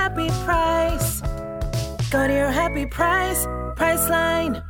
happy price. Go to your happy price, Priceline.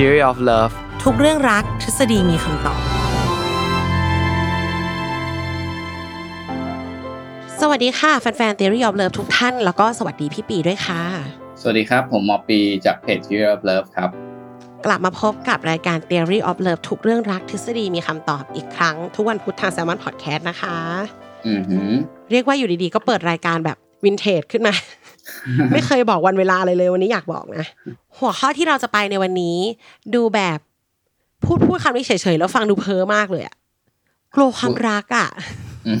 Theory of Love ทุกเรื่องรักทฤษฎีมีคำตอบ สวัสดีค่ะ แฟนๆ Theory of Love ทุกท่าน แล้วก็สวัสดีพี่ปีด้วยค่ะ สวัสดีครับ ผมหมอปีจากเพจ Theory of Love ครับ กลับมาพบกับรายการ Theory of Love ทุกเรื่องรักทฤษฎีมีคำตอบอีกครั้ง ทุกวันพุธทาง Salmon Podcast นะคะ อือหือ เรียกว่าอยู่ดีๆ ก็เปิดรายการแบบวินเทจขึ้นมา ไม่เคยบอกวันเวลาเลยเลยวันนี้อยากบอกนะ หัวข้อที่เราจะไปในวันนี้ ดูแบบพูดพูดคำนี้เฉยๆแล้วฟังดูเพ้อมากเลยอะกลัวความรักอะอืม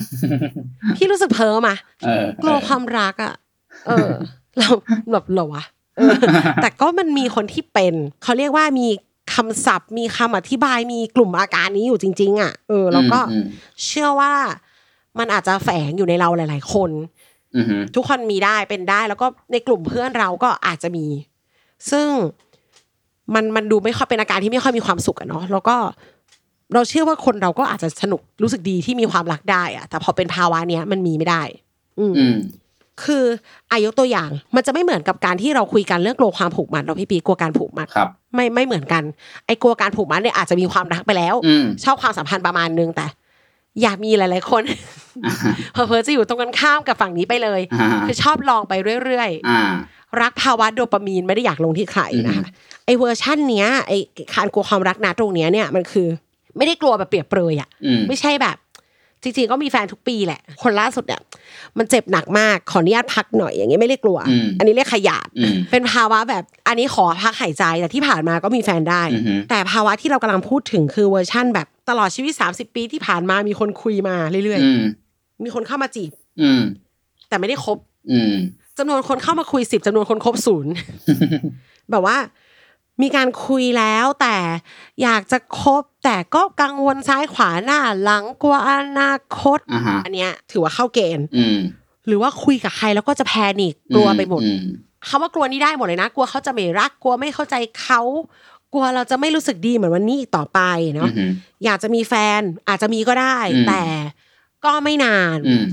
พี่รู้สึกเพ้อมาเออกลัวความรักอะเออ เราแบบเหรอวะเออแต่ก็มันมีคนที่เป็น เขาเรียกว่ามีคำศัพท์ มีคำอธิบายมีกลุ่มอาการนี้อยู่จริง ๆ อะ เออ แล้วก็อืมเชื่อว่ามันอาจจะแฝงอยู่ในเราหลาย ๆ คนอือหือ ทุกคนมีได้เป็นได้ แล้วก็ในกลุ่มเพื่อนเราก็อาจจะมี ซึ่งมันมันดูไม่ค่อยเป็นอาการที่ไม่ค่อยมีความสุขอะเนาะแล้วก็เราเชื่อว่าคนเราก็อาจจะสนุกรู้สึกดีที่มีความรักได้อะแต่พอเป็นภาวะเนี้ยมันมีไม่ได้ อืมอืมคืออายกตัวอย่างมันจะไม่เหมือนกับการที่เราคุยกันเรื่องกลัวความผูกมัดเราะพี่ปีกลัวการผูกมัดครับไม่ไม่เหมือนกัน ไอ้กลัวการผูกมัดเนี่ยอาจจะมีความรักไปแล้วอืมชอบความสัมพันธ์ประมาณนึงแต่ อยากมีหลาย ๆ คนเออเออๆจะอยู่ตรงกันข้ามกับฝั่งนี้ไปเลยอ่าคือชอบลองไปเรื่อยอ่าๆรักภาวะโดปามีนไม่ได้อยากลงที่ใครนะคะไอ้เวอร์ชันเนี้ยไอ้การกลัวความรักนะตรงเนี้ยเนี่ยมันคือ ไม่ได้กลัวแบบเปรียบเปรยอะอืมไม่ใช่แบบจริงๆก็มีแฟนทุกปีแหละ คนล่าสุดเนี่ยมันเจ็บหนักมากขออนุญาตพักหน่อยอย่างเงี้ยไม่เรียกกลัวอืมอันนี้เรียกขยาดอืมเป็นภาวะแบบอันนี้ขอพักหายใจแต่ที่ผ่านมาก็มีแฟนได้อือหือแต่ภาวะที่เรากำลังพูดถึงคือเวอร์ชั่นแบบ ตลอดชีวิต30ปีที่ผ่านมามีคนคุยมาเรื่อยอืมๆมีคนเข้ามาจีบ อืมแต่ไม่ได้คบ อืมจำนวนคนเข้ามาคุยสิบจำนวนคนคบศูนย์แบบว่า มีการคุยแล้วแต่อยากจะคบ แต่ก็กังวลซ้ายขวาหน้าหลังกลัวอนาคตอ่าฮะอันเนี้ย ถือว่าเข้าเกณฑ์อืมหรือว่าคุยกับใครแล้วก็จะแพนิคกลัวไปหมดอืมคำว่ากลัวนี่ได้หมดเลยนะ กลัวเขาจะไม่รักกลัวไม่เข้าใจเขาก ลัวเราจะไม่รู้สึกดีเหมือนวันนี้อีกต่อไปอืเนาะอหืออยากจะมีแฟนอาจจะมีก็ได้อืมแต่ก็ไม่นานอืม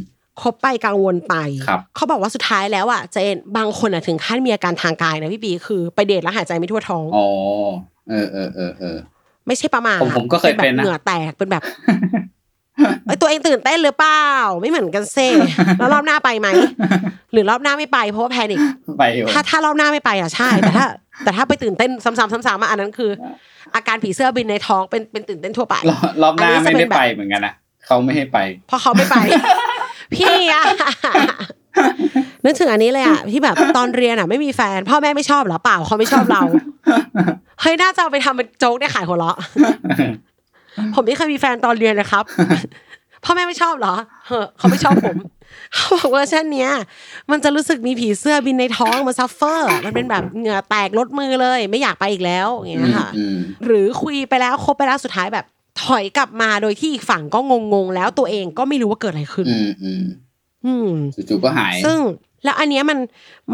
คบไปกังวลไปครับเขาบอกว่าสุดท้ายแล้วอะเจนบางคนอะถึงขั้นมีอาการทางกายนะพี่ปีคือไปเดทแล้วหายใจไม่ทั่วท้องอ๋อเออเออเออเออไม่ใช่ประมาณผมผมก็เคยเป็นนะแบบเหงื่อแตกเป็นแบบไอยตัวเองตื่นเต้นหรือเปล่า ไม่เหมือนกันเซ่แล้วรอบหน้าไปไหมหรือรอบหน้าไม่ไปเพราะว่าแพนิคไปอยู่ถ้าถ้ารอบหน้าไม่ไปอะใช่แต่ถ้า แต่ถ้าไปตื่นเต้นซ้ำๆซ้ำๆอะอันนั้นคือ อาการผีเสื้อบินในท้องเป็นเป็นตื่นเต้นทั่วไปรอบรอบหน้าอันนี้จะไม่เป็ได้นแบบไปเหมือนกันนะเขาไม่ให้ไป เพราะเขาไม่ไป พี่อะนึกถึงอันนี้เลยอะที่แบบตอนเรียนอะไม่มีแฟน พ่อแม่ไม่ชอบเหรอเปล่าเขาไม่ชอบเราเฮ้ยน่าจะเอาไปทำเป็นโจ๊กได้ขายหัวเราะผมไม่เคยมีแฟนตอนเรียนนะครับ พ่อแม่ไม่ชอบเหรอเฮ้อเขาไม่ชอบผมเขาบอกว่าเช่นเนี้ย มันจะรู้สึกมีผีเสื้อบินในท้องมัน suffer มันเป็นแบบเหงื่อแตกรดมือเลย ไม่อยากไปอีกแล้วอย่างเงี้ยค่ะอืมหรือคุยไปแล้วคบไปแล้วสุดท้ายแบบ ถอยกลับมาโดยที่อีกฝั่งก็งงๆแล้วตัวเองก็ไม่รู้ว่าเกิดอะไรขึ้น อืมอืมอืมจู่ๆก็หาย ซึ่ง แล้วอันเนี้ยมัน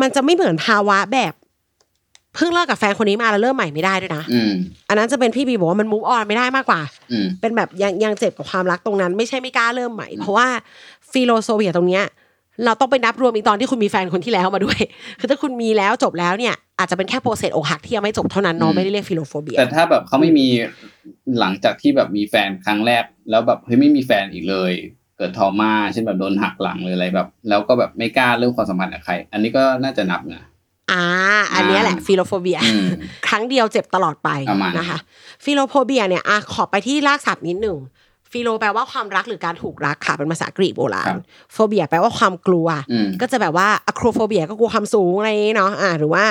มันจะไม่เหมือนภาวะแบบเพิ่งเลิกกับแฟนคนนี้มาแล้วเริ่มใหม่ไม่ได้ด้วยนะอืมอันนั้นจะเป็นพี่บีบอกว่ามัน move on ไม่ได้มากกว่าอืมเป็นแบบยังยังเจ็บกับความรักตรงนั้น ไม่ใช่ไม่กล้าเริ่มใหม่ เพราะว่าphilophobia ตรงเนี้ยเราต้องไปนับรวมอีกตอนที่คุณมีแฟนคนที่แล้วมาด้วย คือถ้าคุณมีแล้วจบแล้วเนี่ย อาจจะเป็นแค่ process อกหักที่ยังไม่จบเท่านั้นเนาะอืมไม่ได้เรียก philophobia แต่ถ้าแบบเขาไม่มีหลังจากที่แบบมีแฟนครั้งแรก แล้วแบบเฮ้ยไม่มีแฟนอีกเลย เกิด trauma เช่นแบบโดนหักหลังหรืออะไรแบบ แล้วก็แบบไม่กล้าเริ่มความสัมพันธ์กับใคร อันนี้ก็น่าจะนับนะ อ่า อันเนี้ยแหละ philophobia อืมครั้งเดียวเจ็บตลอดไปประมาณนั้นนะคะ philophobia เนี่ยอะขอไปที่รากศัพท์นิดหนึ่งphilo แปลว่าความรักหรือการถูกรักค่ะเป็นภาษากรีกโบราณครับ phobia แปลว่าความกลัวอืมก็จะแบบว่า acrophobia ก็กลัวความสูงอะไรอย่างนี้เนาะอ่าหรือว่า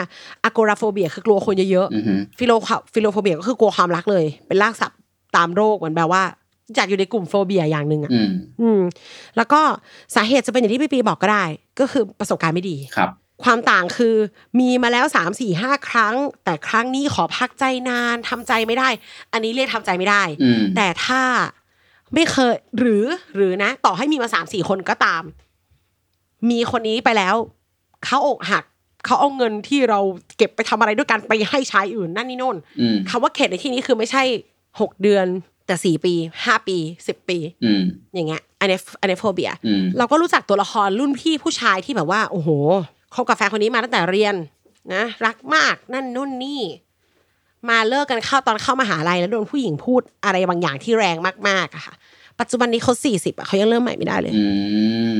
agoraphobia คือกลัวคนเยอะอือฮึๆ philo philophobia ก็คือกลัวความรักเลย เป็นรากศัพท์ตามโรคเหมือนแบบว่าอยากอยู่ในกลุ่ม phobia อย่างหนึ่งอะอืมอืมแล้วก็สาเหตุจะเป็นอย่างที่พี่ปีบอกก็ได้ ก็คือประสบการณ์ไม่ดีครับ ความต่างคือมีมาแล้วสามสี่ห้าครั้ง แต่ครั้งนี้ขอพักใจนานทำใจไม่ได้ อันนี้เรียกทำใจไม่ได้อืมแต่ถ้าไม่เคยหรือหรือนะ ต่อให้มีมาสามสี่คนก็ตาม มีคนนี้ไปแล้วเขาอกหักเขาเอาเงินที่เราเก็บไปทำอะไรด้วยกันไปให้ชายอื่นนั่นนี่โน่นอืมคำว่าเข็ดในที่นี้คือไม่ใช่หกเดือน แต่สี่ปีห้าปีสิบปีอืมอย่างเงี้ยอันนี้อันนี้โฟเบียอืมเราก็รู้จักตัวละครรุ่นพี่ผู้ชายที่แบบว่า โอ้โห คบกับแฟนคนนี้มาตั้งแต่เรียนนะรักมากนั่นนู่นนี่ มาเลิกกันเข้าตอนเข้ามาหาลัยแล้วโดนผู้หญิงพูดอะไรบางอย่างที่แรงมากๆอะค่ะ ปัจจุบันนี้เขาสี่สิบอะเขายังเริ่มใหม่ไม่ได้เลยอืม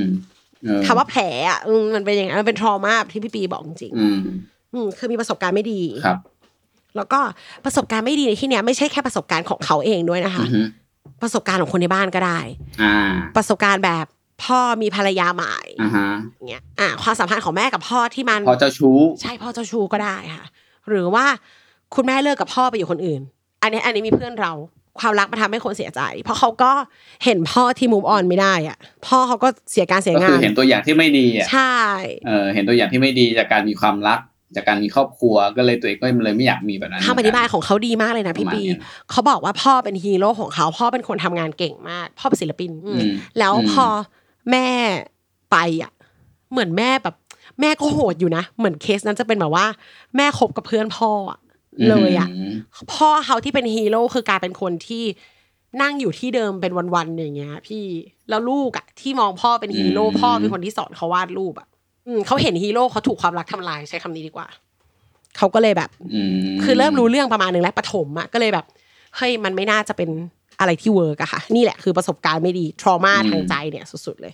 เออคำว่าแผลอะอืมมันเป็นอย่างนั้นมันเป็นทรมาที่พี่ปีบอกจริงอืมๆอืมคือมีประสบการณ์ไม่ดีครับ แล้วก็ประสบการณ์ไม่ดีในที่เนี้ยไม่ใช่แค่ประสบการณ์ของเขาเองด้วยนะคะอือฮึประสบการณ์ของคนในบ้านก็ได้ อ่า ประสบการณ์แบบ พ่อมีภรรยาใหม่อ่าฮะเงี้ยอะความสัมพันธ์ของแม่กับพ่อที่มันพอเจ้าชู้ ใช่พ่อเจ้าชู้ก็ได้ค่ะ หรือว่าคุณแม่เลิกกับพ่อไปอยู่คนอื่น อันนี้อันนี้มีเพื่อนเราความรักมันทำให้คนเสียใจ เพราะเขาก็เห็นพ่อที่มุมออนไม่ได้อะ พ่อเขาก็เสียการเสียก็งาคือนเห็นตัวอย่างที่ไม่ดีอะใช่เออเห็นตัวอย่างที่ไม่ดีจากการมีความรัก จากการมีครอบครัวก็เลยตัวเองก็เลยไม่อยากมีแบบนั้นคำอธิบายของเขาดีมากเลยนะพี่ประมาณปีเนี้ยเขาบอกว่าพ่อเป็นฮีโร่ของเขา พ่อเป็นคนทำงานเก่งมาก พ่อเป็นศิลปินอืมอืมแล้วอืมพอ แม่ไปอะ เหมือนแม่แบบ แม่ก็โหดอยู่นะ เหมือนเคสนั้นจะเป็นแบบว่า แม่คบกับเพื่อนพ่ออะเลยอะมพ่อเขาที่เป็นฮีโร่คือกลายเป็นคนที่นั่งอยู่ที่เดิมเป็นวันๆอย่างเงี้ย พี่แล้วลูกอะที่มองพ่อเป็นฮีโร่พ่อเป็นคนที่สอนเขาวาดรูปอะอืมเขาเห็นฮีโร่เขาถูกความรักทำลายใช้คำนี้ดีกว่าเขาก็เลยแบบอืมคือเริ่มรู้เรื่องประมาณหนึ่งแล้วประถมอะก็เลยแบบเฮ้ยมันไม่น่าจะเป็น อะไรที่ work อะค่ะ นี่แหละคือประสบการณ์ไม่ดี trauma ทางใจเนี่ยสุดๆเลย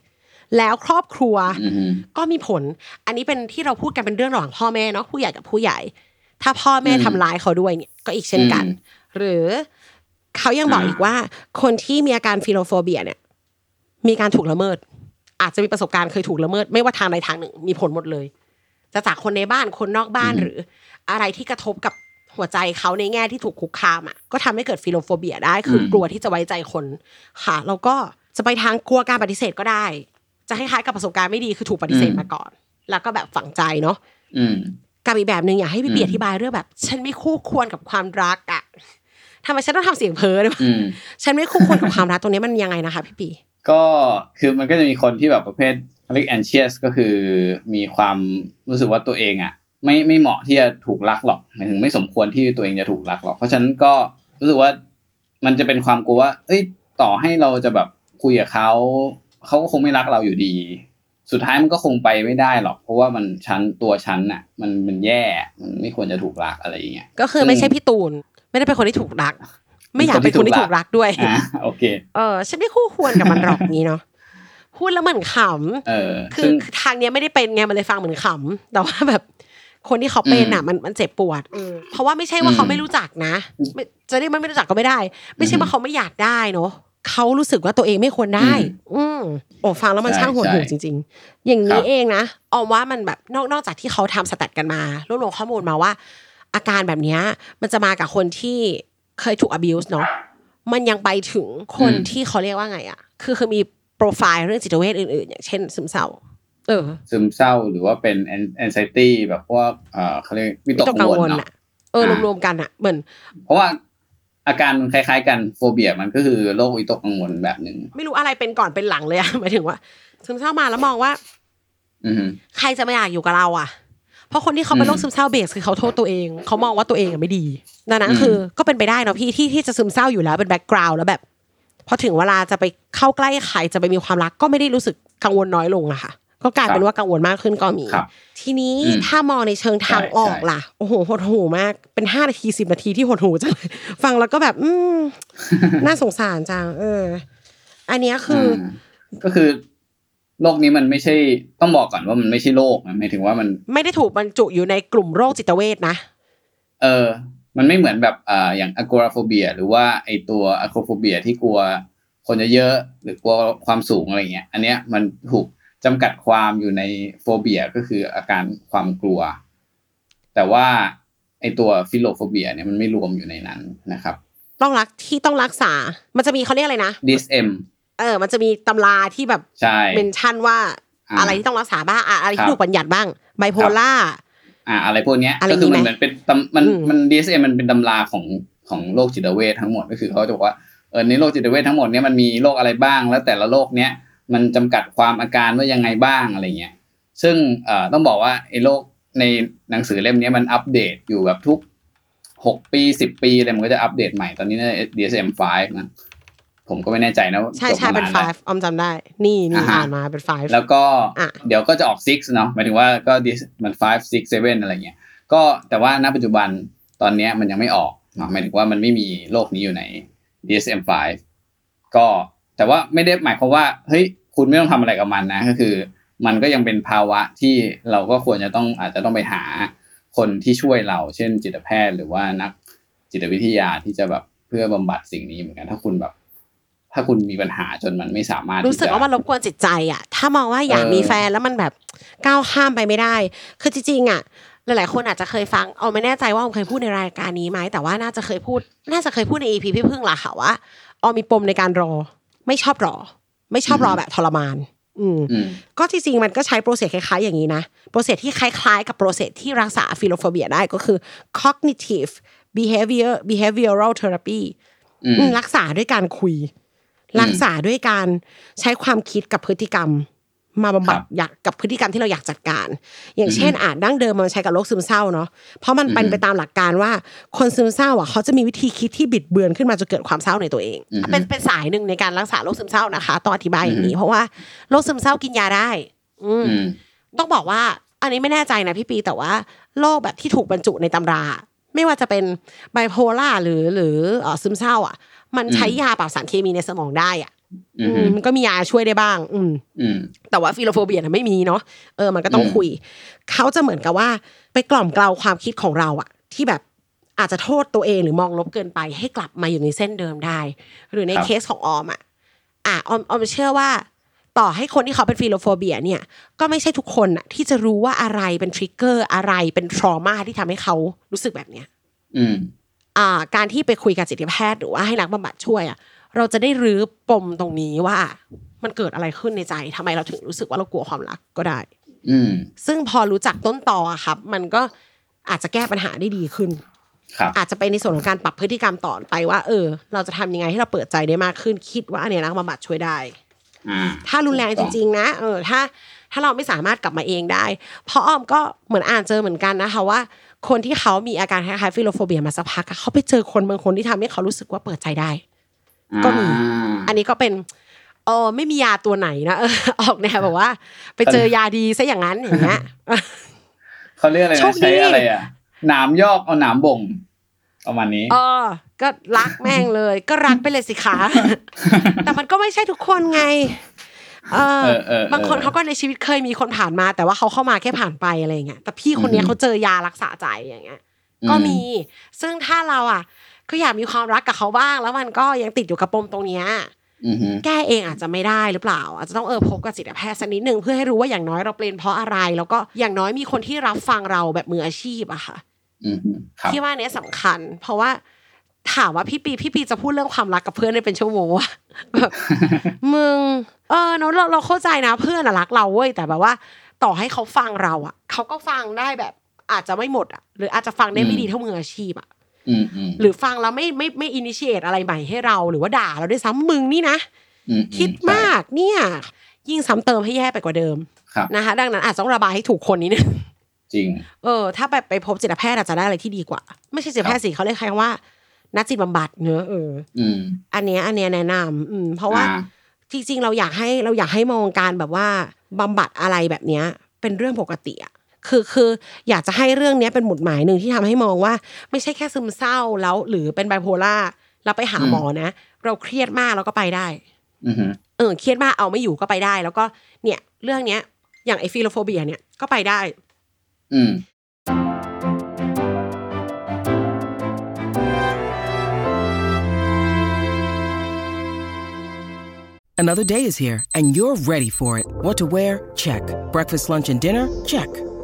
แล้วครอบครัวอืมก็มีผล อันนี้เป็นที่เราพูดกันเป็นเรื่องระหว่างพ่อแม่เนาะผู้ใหญ่กับผู้ใหญ่ ถ้าพ่อแม่อืมทำร้ายเขาด้วยเนี่ยก็อีกเช่นกันอืมหรือเขายังบอกอ่าอีกว่า คนที่มีอาการ philophobia เนี่ย มีการถูกละเมิด อาจจะมีประสบการณ์เคยถูกละเมิด ไม่ว่าทางใดทางหนึ่ง มีผลหมดเลย จะจากคนในบ้านคนนอกบ้านหรือ อะไรที่กระทบกับ หัวใจเขาในแง่ที่ถูกคุกคามอะก็ทำให้เกิด philophobia ได้คืออืมกลัวที่จะไว้ใจคนค่ะ แล้วก็จะไปทางกลัวการปฏิเสธก็ได้ จะคล้ายๆกับประสบการณ์ไม่ดีคือถูกปฏิเสธมาก่อน แล้วก็แบบฝังใจเนาะอืมกับอีกแบบหนึ่งอยากให้พี่อืมเบียร์อธิบายเรื่องแบบ ฉันไม่คู่ควรกับความรักอะทำไมฉันต้องทำเสียงเพ้อด้วยวะอืมฉันไม่คู่ควรกับความรักตรงนี้มันยังไงนะคะ พี่ปี ก็คือมันก็จะมีคนที่แบบประเภทเรียก anxious ก็คือมีความรู้สึกว่าตัวเองอะ ไม่ไม่เหมาะที่จะถูกรักหรอกหมายถึงไม่สมควรที่ตัวเองจะถูกรักหรอก เพราะฉะนั้นก็รู้สึกว่ามันจะเป็นความกลัวว่า เอ้ยต่อให้เราจะแบบคุยกับเขาเขาก็คงไม่รักเราอยู่ดี สุดท้ายมันก็คงไปไม่ได้หรอก เพราะว่ามันชั้นตัวชั้นน่ะ มันมันแย่มันไม่ควรจะถูกรักอะไรอย่างเงี้ยก็คือไม่ใช่พี่ตูน ไม่ได้เป็นคนที่ถูกรัก ไม่อยากเป็นคนที่ถูกรักด้วยอ่าโอเค เออฉันไม่คู่ควรกับมันหรอกนี้เนาะพูดแล้วเหมือนขเออำคือซึ่งคือทางเนี้ยไม่ได้เป็นไงมันเลยฟังเหมือนขำแต่ว่าแบบ คนที่เขาเป็นอะมันมันเจ็บปวดเออเพราะว่าไม่ใช่ว่าเขาอืมไม่รู้จักนะไม่จะเรียกมันไม่รู้จักก็ไม่ได้ ไม่ใช่อืมว่าเขาไม่อยากได้เนาะเขารู้สึกว่าตัวเองไม่ควรได้ อืมโอ้ฟังแล้วมันใช่ช่างหดหูใช่จริง ๆ อย่างครันี้บเองนะออมว่ามันแบบนอกนอกจากที่เขาทำสแตทกันมารวบรวมข้อมูลมาว่า อาการแบบเนี้ยมันจะมากับคนที่เคยถูก abuse เนาะมันยังไปถึงคนที่เขาเรียกว่าไงอะ คือคือมีโปรไฟล์เรื่องจิตเวชอื่นๆ อย่างเช่นซึมเศร้าเออ ซึมเศร้าหรือว่าเป็น anxiety แบบพวกเอ่อเขาเรียกวิตกกังวลเนาะอะเอออ่ารรวมๆกันอะเหมือน เพราะว่าอาการมันคล้ายๆกันโฟเบียมันก็คือโรควิตกกังวลแบบหนึ่งไม่รู้อะไรเป็นก่อนเป็นหลังเลยอะหมายถึงว่าซึมเศร้ามาแล้วมองว่าอือฮึใครจะไม่อยากอยู่กับเราอะ เพราะคนที่เขาเป็นโรคอืมซึมเศร้า base คือเขาโทษตัวเอง เขามองว่าตัวเองอะไม่ดีดังนั้นอืมคือ ก็เป็นไปได้เนาะพี่ที่ที่จะซึมเศร้าอยู่แล้วเป็น background แล้วแบบพอถึงเวลาจะไปเข้าใกล้ใครจะไปมีความรักก็ไม่ได้รู้สึกกังวลน้อยลงอะค่ะ ก็กลายเป็นว่ากังวลมากขึ้นก็มีครับทีนี้อืมถ้ามองในเชิงทางใช่ออกใช่ล่ะ โอ้โหหดหูมากเป็นห้านาทีสิบนาทีที่หดหูจังเลยฟังแล้วก็แบบอืมน่าสงสารจังเออ อันเนี้ยคืออก็คือโรคนี้มันไม่ใช่ต้องบอกก่อนว่ามันไม่ใช่โรคนะหมายถึงว่ามัน ไม่ได้ถูกบรรจุอยู่ในกลุ่มโรคจิตเวชนะเออ มันไม่เหมือนแบบอ่าอย่าง agoraphobia หรือว่าไอตัว acrophobia ที่กลัวคนเยอะๆหรือกลัวความสูงอะไรเงี้ย อันเนี้ยมันถูก จำกัดความอยู่ใน phobia ก็คืออาการความกลัว แต่ว่าไอตัว philophobia เนี่ยมันไม่รวมอยู่ในนั้นนะครับ ต้องรักที่ต้องรักษา มันจะมีเขาเรียกอะไรนะ DSM เออ มันจะมีตำราที่แบบใช่เมนชั่นว่าอ่าอะไรที่ต้องรักษาบ้างอะอะไรครัที่บถูกบัญญัติบ้างไบโพล่าอ่า อะไรพวกเนี้ยอะไรก็คือมันมีไหมเหมือนเป็นตำมันอืมมัน DSM มันเป็นตำราของของโรคจิตเวททั้งหมดก็คือเขาจะบอกว่าเออในโรคจิตเวททั้งหมดเนี้ยมันมีโรคอะไรบ้างแล้วแต่ละโรคเนี้ย มันจำกัดความอาการว่ายังไงบ้างอะไรเงี้ยซึ่งเอ่อต้องบอกว่าไอ้โรคในหนังสือเล่มเนี้ยมันอัปเดตอยู่แบบทุกหกปีสิบปีอะไรมันก็จะอัปเดตใหม่ตอนนี้น่าจะ DSM 5นะผมก็ไม่แน่ใจนะว่าใช่จบใช่มาเป็นนานแล้ว five ออมจำได้ นี่นี่อ่าฮะอ่านมาเป็น five แล้วก็อะเดี๋ยวก็จะออก six เนาะหมายถึงว่าก็ dis- มัน five six seven อะไรเงี้ยก็แต่ว่าณปัจจุบันตอนเนี้ยมันยังไม่ออกเนาะหมายถึงว่ามันไม่มีโรคนี้อยู่ใน DSM 5ก็ แต่ว่าไม่ได้หมายความว่าเฮ้ยคุณไม่ต้องทำอะไรกับมันนะ ก็คือ มันก็ยังเป็นภาวะที่เราก็ควรจะต้องอาจจะต้องไปหาคนที่ช่วยเรา เช่น จิตแพทย์หรือว่านักจิตวิทยาที่จะแบบเพื่อบำบัดสิ่งนี้เหมือนกัน ถ้าคุณแบบ ถ้าคุณมีปัญหาจนมันไม่สามารถรู้สึกที่จะว่ามันรบกวนจิตใจอะ ถ้ามองว่าอยากเออมีแฟนแล้วมันแบบก้าวข้ามไปไม่ได้ คือจริงๆอะหลายๆคนอาจจะเคยฟัง เอาไม่แน่ใจว่าออมเคยพูดในรายการนี้ไหม แต่ว่าน่าจะเคยพูด น่าจะเคยพูดในอีพีพี่พึ่งล่ะค่ะว่าออมมีปมในการรอ ไม่ชอบรอ ไม่ชอบรอแบบทรมานอืมอืมก็จริงๆมันก็ใช้ process คล้ายๆอย่างนี้นะ process ที่คล้ายๆ กับ process ที่รักษา philophobia ได้ก็คือ cognitive behavior behavioral therapy อืมอืมรักษาด้วยการคุย รักษาด้วยการใช้ความคิดกับพฤติกรรม มาบำบัดครับอยากกับพฤติกรรมที่เราอยากจัดการ อย่างเช่นอือฮึอาจดั้งเดิมมันใช้กับโรคซึมเศร้าเนาะเพราะมันเป็นอือฮึไปตามหลักการว่าคนซึมเศร้าอะเขาจะมีวิธีคิดที่บิดเบือนขึ้นมาจนเกิดความเศร้าในตัวเองอือฮึเป็นเป็นสายหนึ่งในการรักษาโรคซึมเศร้านะคะต้องอธิบายอย่างนี้ เพราะว่าโรคซึมเศร้ากินยาได้ อืมอืมต้องบอกว่า อันนี้ไม่แน่ใจนะพี่ปีแต่ว่าโรคแบบที่ถูกบรรจุในตำรา ไม่ว่าจะเป็นไบโพล่าหรือหรือเอ่อซึมเศร้า อะ มันใช้อืมยาปรับสารเคมีในสมองได้อะอือื มมมันก็มียาช่วยได้บ้าง อืมอืมแต่ว่า philophobia น่ะไม่มีเนาะเออมันก็ต้องอืมคุย เขาจะเหมือนกับว่า ไปกล่อมเกลาความคิดของเราอะที่แบบอาจจะโทษตัวเองหรือมองลบเกินไป ให้กลับมาอยู่ในเส้นเดิมได้ หรือในเคสของออมอะอะออมออมเชื่อว่า ต่อให้คนที่เขาเป็น philophobia เนี่ย ก็ไม่ใช่ทุกคนอะที่จะรู้ว่าอะไรเป็น trigger อะไรเป็น trauma ที่ทำให้เขารู้สึกแบบเนี้ย อืม อ่า การที่ไปคุยกับจิตแพทย์หรือว่าให้นักบำบัดช่วยอะ เราจะได้รื้อปมตรงนี้ว่า มันเกิดอะไรขึ้นในใจทำไมเราถึงรู้สึกว่าเรากลัวความรักก็ได้ อืมซึ่งพอรู้จักต้นตออะครับ มันก็อาจจะแก้ปัญหาได้ดีขึ้นครับอาจจะไปในส่วนของการปรับพฤติกรรมต่อไปว่า เออ เราจะทำยังไงให้เราเปิดใจได้มากขึ้น คิดว่าอันเนี้ยนักบำบัดช่วยได้อ่าถ้ารุนแรงจริง ๆ นะเออถ้า ถ้าเราไม่สามารถกลับมาเองได้เพราะอ้อมก็เหมือนอ่านเจอเหมือนกันนะคะว่า คนที่เขามีอาการคล้ายๆฟิโลโฟเบียมาสักพักอะเขาไปเจอคนบางคนที่ทำให้เขารู้สึกว่าเปิดใจได้ ก็มี อันนี้ก็เป็นเออไม่มียาตัวไหนนะเออออกแนวแบบว่า ไปเจอยาดีซะอย่างนั้นอย่างเงี้ยเขาเรียกอะไรโชนะคดีใช้อะไรอะหนามยอกเอาหนามบ่งประมาณนี้เออก็รักแม่งเลย ก็รักไปเลยสิคะแต่มันก็ไม่ใช่ทุกคนไงเออเออเออเออบางคนเขาก็ในชีวิตเคยมีคนผ่านมา แต่ว่าเขาเข้ามาแค่ผ่านไปอะไรเงี้ยแต่พี่คนเนี้ยอือฮึเขาเจอยารักษาใจอย่างเงี้ย ก็มี ซึ่งถ้าเราอะ ก็อยากมีความรักกับเขาบ้าง แล้วมันก็ยังติดอยู่กับปมตรงเนี้ยอืมฮึแก้เองอาจจะไม่ได้หรือเปล่า อาจจะต้องเออพบกับจิตแพทย์สักนิดหนึ่งเพื่อให้รู้ว่าอย่างน้อยเราเป็นเพราะอะไร แล้วก็อย่างน้อยมีคนที่รับฟังเราแบบมืออาชีพอะค่ะอืมฮึครับพี่ว่าเนี้ยสำคัญ เพราะว่าถามว่าพี่ปีพี่ปีจะพูดเรื่องความรักกับเพื่อนได้เป็นชั่วโมงอะแบบมึง เออเนอะเราเราเข้าใจนะเพื่อนอะรักเราเว้ยแต่แบบว่า ต่อให้เขาฟังเราอะเขาก็ฟังได้แบบอาจจะไม่หมดอะหรืออาจจะฟังได้ไม่ดีเท่ามืออาชีพอะอืมอืม หรือฟังแล้วไม่ไม่ไม่อินิเชตอะไรใหม่ให้เราหรือว่าด่าเราด้วยซ้ำมึงนี่นะอืมคิดมากเนี่ย ยิ่งซ้ำเติมให้แย่ไปกว่าเดิมครับนะคะดังนั้นอาจจะต้องระบายให้ถูกคนนิดนึงจริง เออ ถ้าไปไปพบจิตแพทย์อาจจะได้อะไรที่ดีกว่า ไม่ใช่จิตแพทย์สิเขาเรียกใครว่า นักจิตบำบัดเนอะเอออืมอันเนี้ยอันเนี้ยแนะนำอืม เพราะว่าอ่าจริงๆเราอยากให้เราอยากให้มองการแบบว่าบำบัดอะไรแบบเนี้ย เป็นเรื่องปกติอะ คือคืออยากจะให้เรื่องเนี้ยเป็นหมุดหมายหนึ่งที่ทำให้มองว่า ไม่ใช่แค่ซึมเศร้าแล้ว หรือเป็นไบโพล่าเราไปหาหมอนะ เราเครียดมากเราก็ไปได้อือฮึเออเครียดมากเอาไม่อยู่ก็ไปได้ แล้วก็เนี่ย เรื่องเนี้ย อย่างไอฟิโลโฟเบียเนี่ยก็ไปได้ อืม Another day is here, and you're ready for it. What to wear? Check. Breakfast, lunch, and dinner? Check.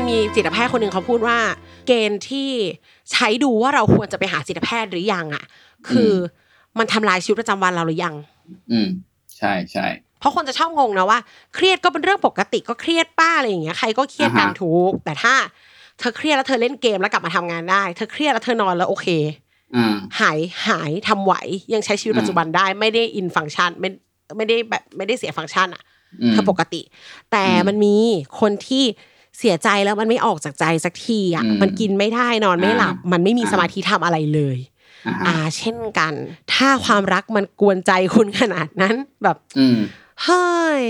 มันมีจิตแพทย์คนหนึ่งเขาพูดว่า เกณฑ์ที่ใช้ดูว่าเราควรจะไปหาจิตแพทย์หรือยังอะ คืออมันทำลายชีวิตประจำวันเราหรือยัง อืม ใช่ใช่เพราะคนจะชอบงงนะว่า เครียดก็เป็นเรื่องปกติก็เครียดป้าอะไรอย่างเงี้ยใครก็เครียดกันอ่าฮะถูกแต่ถ้าเธอเครียดแล้วเธอเล่นเกมแล้วกลับมาทำงานได้ เธอเครียดแล้วเธอนอนแล้วโอเคอ่าหายหายทำไหวยังใช้ชีวิตอืมปัจจุบันได้ไม่ได้อินฟังชันไม่ไม่ได้แบบไม่ได้เสียฟังก์ชันอะอืมเธอปกติ แต่อืมมันมีคนที่ เสียใจแล้วมันไม่ออกจากใจสักทีอะอืมมันกินไม่ได้นอนไม่หลับอ่ามัมันไม่มีอ่าสมาธิทำอะไรเลยอ่าฮะอ่า เช่นกัน ถ้าความรักมันกวนใจคุณขนาดนั้นแบบอืมเฮ้ย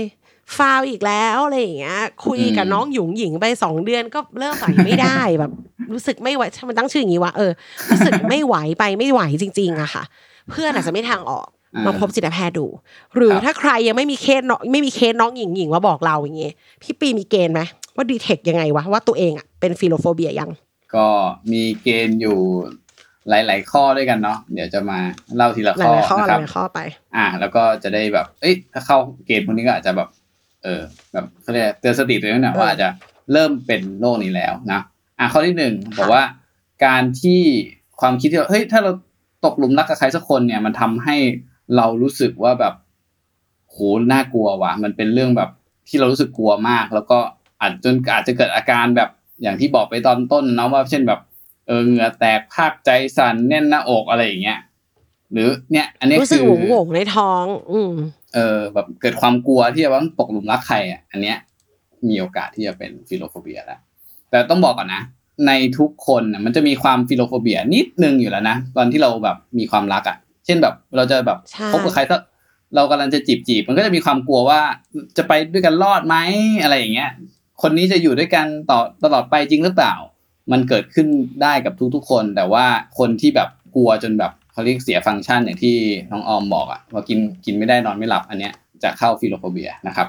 ฟาวอีกแล้วอะไรอย่างเงี้ย คุยกับอืมน้องหยุงหญิงไปสองเดือนก็เริ่มไหวไม่ได้แบบ รู้สึกไม่ไหวทำไมตั้งชื่ออย่างนี้วะเออรู้สึกไม่ไหวไปไม่ไหวจริง ๆอะค่ะ เพื่อนอาจจะไม่ทางออกอ่ามาพบจิตแพทย์ดู หรือครับถ้าใครยังไม่มีเคสน้องไม่มีเคสน้องหญิงหญิงมาบอกเราอย่างเงี้ยพี่ปีมีเกณฑ์ไหม ว่า detect ยังไงวะว่าตัวเองอะเป็น philophobia ยัง ก็มีเกณฑ์อยู่หลาย ๆ ข้อด้วยกันเนาะเดี๋ยวจะมาเล่าทีละหข้อลายๆข้อนะหครับลายๆข้อไป อ่า แล้วก็จะได้แบบ เอ้ยถ้าเข้าเกณฑ์พวกนี้ก็อาจจะแบบ เออ แบบเขาเรียกเตือนสติตัวเองหน่อยเออว่าอาจจะเริ่มเป็นโรคนี้แล้วนะอะข้อที่หนึ่งบอกว่าการที่ความคิดที่ว่าเฮ้ยถ้าเราตกหลุมรักกับใครสักคนเนี่ย มันทำให้เรารู้สึกว่าแบบโหน่ากลัวว่ะ มันเป็นเรื่องแบบที่เรารู้สึกกลัวมาก แล้วก็ อาจจนอาจจะเกิดอาการแบบอย่างที่บอกไปตอนต้นเนาะว่าเช่นแบบเออเหงื่อแตกภาคใจสั่นแน่นหน้าอกอะไรอย่างเงี้ยหรือเนี่ย อันนี้รู้สึกคือโหวงโหวงๆในท้อง อืมเออ แบบเกิดความกลัวที่จะว่าตกหลุมรักใครอะอันเนี้ย มีโอกาสที่จะเป็น philophobia แล้วแต่ต้องบอกก่อนนะในทุกคนน่ะมันจะมีความ philophobia นิดนึงอยู่แล้วนะตอนที่เราแบบมีความรักอะ เช่นแบบเราจะแบบใช่คบกับใครสักเรากำลังจะจีบจีบมันก็จะมีความกลัวว่าจะไปด้วยกันรอดไหมอะไรอย่างเงี้ย คนนี้จะอยู่ด้วยกันต่อตลอดไปจริงหรือเปล่า มันเกิดขึ้นได้กับทุกๆคน แต่ว่าคนที่แบบกลัวจนแบบเขาเรียกเสียฟังก์ชันอย่างที่น้องออมบอกอะว่ากินกินไม่ได้นอนไม่หลับอันเนี้ยจะเข้า philophobia นะครับ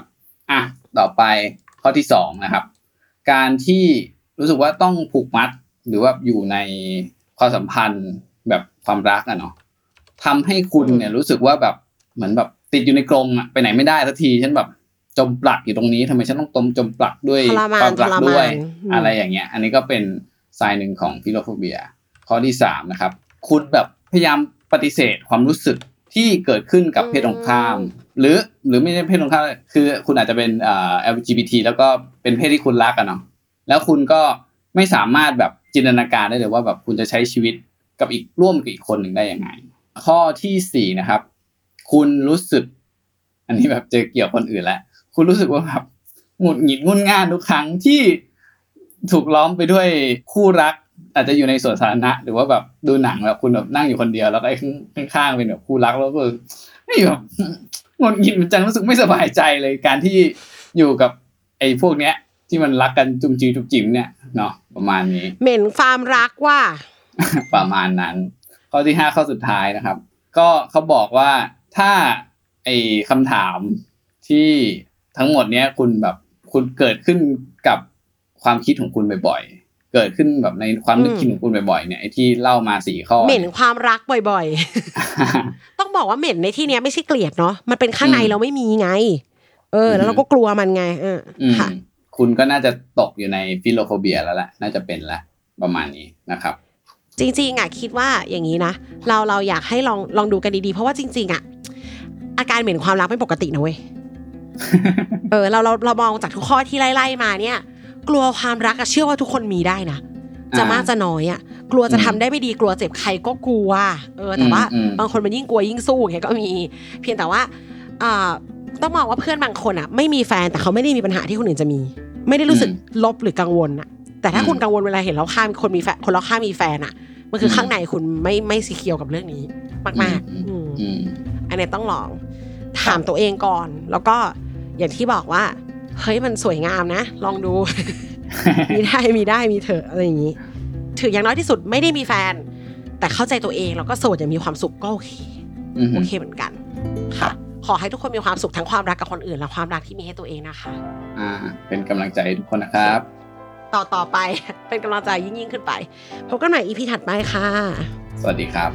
อะต่อไปข้อที่สองนะครับ การที่รู้สึกว่าต้องผูกมัดหรือว่าอยู่ในความสัมพันธ์แบบความรักอะเนาะทำให้คุณเนี่ยรู้สึกว่าแบบเหมือนแบบติดอยู่ในกรงอะไปไหนไม่ได้สักทีฉันแบบ จมปลักอยู่ตรงนี้ทำไมฉันต้องตมจมปลักด้วยทรมานความรักทรมานด้วยอืมอะไรอย่างเงี้ย อันนี้ก็เป็นสายหนึ่งของ philophobia ข้อที่สามนะครับ คุณแบบพยายามปฏิเสธความรู้สึกที่เกิดขึ้นกับเพศตรงข้าม หรือหรือไม่ใช่เพศตรงข้ามคือคุณอาจจะเป็นเอ่อ LGBT แล้วก็เป็นเพศที่คุณรักอะเนาะแล้วคุณก็ไม่สามารถแบบจินตนาการได้เลยว่าแบบคุณจะใช้ชีวิตกับอีกร่วมกับอีกคนหนึ่งได้ยังไง ข้อที่สี่นะครับ คุณรู้สึก อันนี้แบบเจอเกี่ยวคนอื่นแล้ว คุณรู้สึกว่าแบบหงุดหงิดงุนง่านทุกครั้งที่ถูกล้อมไปด้วยคู่รัก อาจจะอยู่ในสวนสาธารณะหรือว่าแบบดูหนังแบบคุณแบบนั่งอยู่คนเดียวแล้วก็ไอ้ข้างๆเป็นแบบคู่รักแล้วก็ไอ้แบบหงุดหงิดมันจังรู้สึกไม่สบายใจเลยการที่อยู่กับไอ้พวกเนี้ย ที่มันรักกันจุ่มจีจุ่มจิ๋มเนี่ยเนาะประมาณนี้ เหม็นความรักว่า ประมาณนั้น ข้อที่ห้าข้อสุดท้ายนะครับ ก็เขาบอกว่าถ้าไอ้คำถามที่ ทั้งหมดเนี้ยคุณแบบคุณเกิดขึ้นกับความคิดของคุณบ่อยๆ เกิดขึ้นแบบในความนึกคิดของคุณบ่อยๆ เนี่ยไอ้ที่เล่ามาสี่ข้อ เหม็นความรักบ่อยๆ ต้องบอกว่าเหม็นในที่เนี้ยไม่ใช่เกลียดเนาะ มันเป็นข้างในอืมเราไม่มีไง เออ แล้วอืมเราก็กลัวมันไงเอออืมค่ะ คุณก็น่าจะตกอยู่ใน philophobia แล้วแหละ น่าจะเป็นละประมาณนี้นะครับ จริงๆอะคิดว่าอย่างนี้นะ เราเราอยากให้ลองลองดูกันดีๆ เพราะว่าจริง ๆ อะ อาการเหม็นความรักไม่ปกตินะเว้ย เออเราเราเรามองจากทุกข้อที่ไล่ๆมาเนี่ย กลัวความรักอะเชื่อว่าทุกคนมีได้นะจะอ่ามมากจะน้อยอะกลัวจะทำได้ไม่ดีกลัวเจ็บใครก็กลัว เออแต่ว่าอืมอืมบางคนมันยิ่งกลัวยิ่งสู้อย่างเงี้ยก็มี เพียงแต่ว่าอ่าต้องมองว่าเพื่อนบางคนอะ ไม่มีแฟนแต่เขาไม่ได้มีปัญหาที่คนอื่นจะมี ไม่ได้รู้สึกลบหรือกังวลอะ แต่ถ้าคุณกังวลเวลาเห็นเราข้ามคนมีแฟนคนเราข้ามมีแฟนอะมันคือข้างในคุณไม่ไม่สีเคียวกับเรื่องนี้ มากๆอืมอืมอันนี้ต้องลองถามตัวเองก่อน แล้วก็ อย่างที่บอกว่า เฮ้ยมันสวยงามนะ ลองดู มีได้มีได้มีเถอะอะไรอย่างนี้ ถืออย่างน้อยที่สุดไม่ได้มีแฟน แต่เข้าใจตัวเองแล้วก็โสดอย่างมีความสุขก็โอเคอืมโอเคเหมือนกัน ค่ะ ขอให้ทุกคนมีความสุขทั้งความรักกับคนอื่นและความรักที่มีให้ตัวเองนะคะ อ่า เป็นกำลังใจให้ทุกคนนะครับ ต่อต่อไปเป็นกำลังใจยิ่งยิ่งขึ้นไปพบกันใหม่อีพีถัดไปค่ะ สวัสดีครับ